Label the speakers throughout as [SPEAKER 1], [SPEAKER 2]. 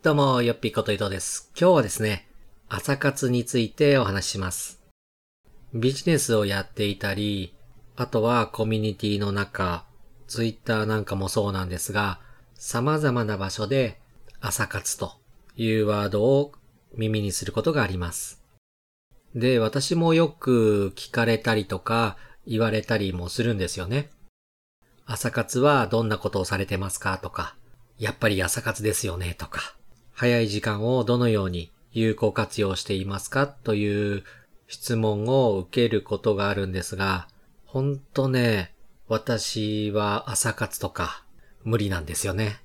[SPEAKER 1] どうも、よっぴこと伊藤です。今日はですね、朝活についてお話しします。ビジネスをやっていたり、あとはコミュニティの中、ツイッターなんかもそうなんですが、様々な場所で朝活というワードを耳にすることがあります。で、私もよく聞かれたりとか言われたりもするんですよね。朝活はどんなことをされてますかとか、やっぱり朝活ですよねとか、早い時間をどのように有効活用していますかという質問を受けることがあるんですが、ほんとね、私は朝活とか無理なんですよね。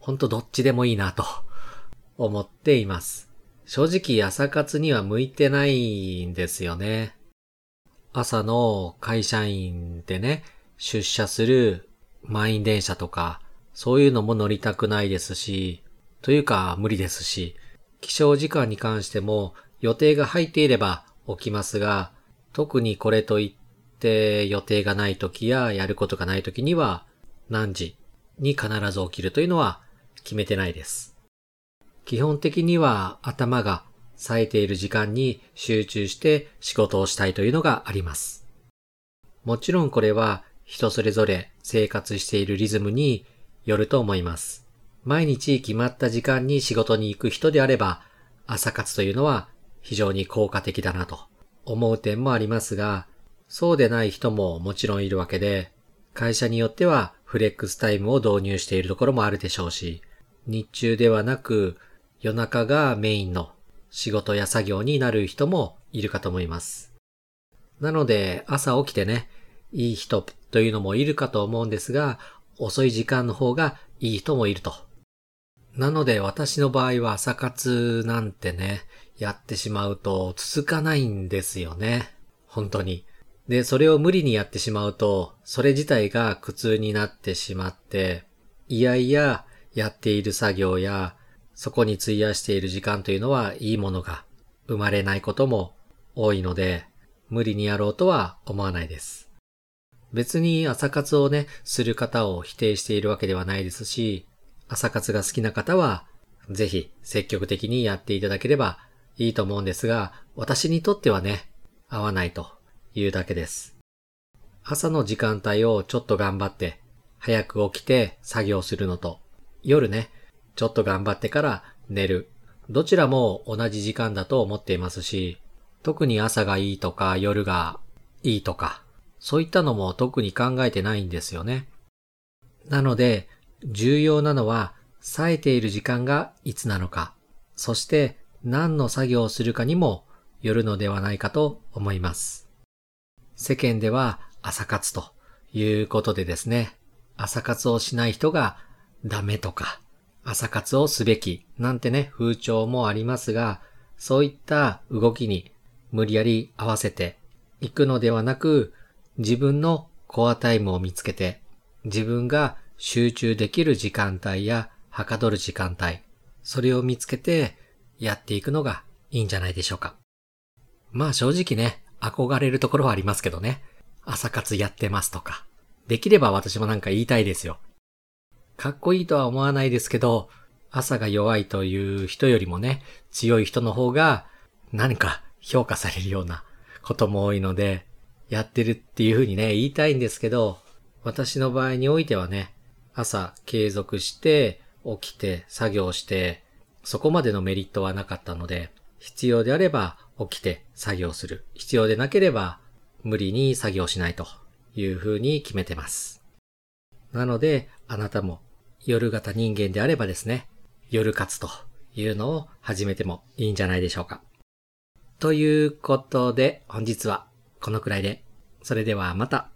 [SPEAKER 1] ほんとどっちでもいいなと思っています。正直朝活には向いてないんですよね。朝の会社員でね、出社する満員電車とか、そういうのも乗りたくないですし、というか無理ですし、起床時間に関しても予定が入っていれば起きますが、特にこれといって予定がない時ややることがない時には何時に必ず起きるというのは決めてないです。基本的には頭が冴えている時間に集中して仕事をしたいというのがあります。もちろんこれは人それぞれ生活しているリズムによると思います。毎日決まった時間に仕事に行く人であれば、朝活というのは非常に効果的だなと思う点もありますが、そうでない人ももちろんいるわけで、会社によってはフレックスタイムを導入しているところもあるでしょうし、日中ではなく夜中がメインの仕事や作業になる人もいるかと思います。なので朝起きてね、いい人というのもいるかと思うんですが、遅い時間の方がいい人もいると。なので私の場合は朝活なんてね、やってしまうと続かないんですよね。本当に。で、それを無理にやってしまうと、それ自体が苦痛になってしまって、いやいややっている作業や、そこに費やしている時間というのはいいものが生まれないことも多いので、無理にやろうとは思わないです。別に朝活をね、する方を否定しているわけではないですし、朝活が好きな方は、ぜひ積極的にやっていただければいいと思うんですが、私にとってはね、合わないというだけです。朝の時間帯をちょっと頑張って、早く起きて作業するのと、夜ね、ちょっと頑張ってから寝る。どちらも同じ時間だと思っていますし、特に朝がいいとか夜がいいとか、そういったのも特に考えてないんですよね。なので、重要なのは、冴えている時間がいつなのか、そして何の作業をするかにもよるのではないかと思います。世間では朝活ということでですね、朝活をしない人がダメとか、朝活をすべきなんてね、風潮もありますが、そういった動きに無理やり合わせていくのではなく、自分のコアタイムを見つけて、自分が集中できる時間帯やはかどる時間帯、それを見つけてやっていくのがいいんじゃないでしょうか。まあ正直ね、憧れるところはありますけどね。朝活やってますとか。できれば私もなんか言いたいですよ。かっこいいとは思わないですけど、朝が弱いという人よりもね、強い人の方が何か評価されるようなことも多いので、やってるっていう風にね、言いたいんですけど、私の場合においてはね、朝継続して、起きて、作業して、そこまでのメリットはなかったので、必要であれば起きて作業する。必要でなければ無理に作業しないという風に決めてます。なので、あなたも夜型人間であればですね、夜活というのを始めてもいいんじゃないでしょうか。ということで、本日はこのくらいで。それではまた。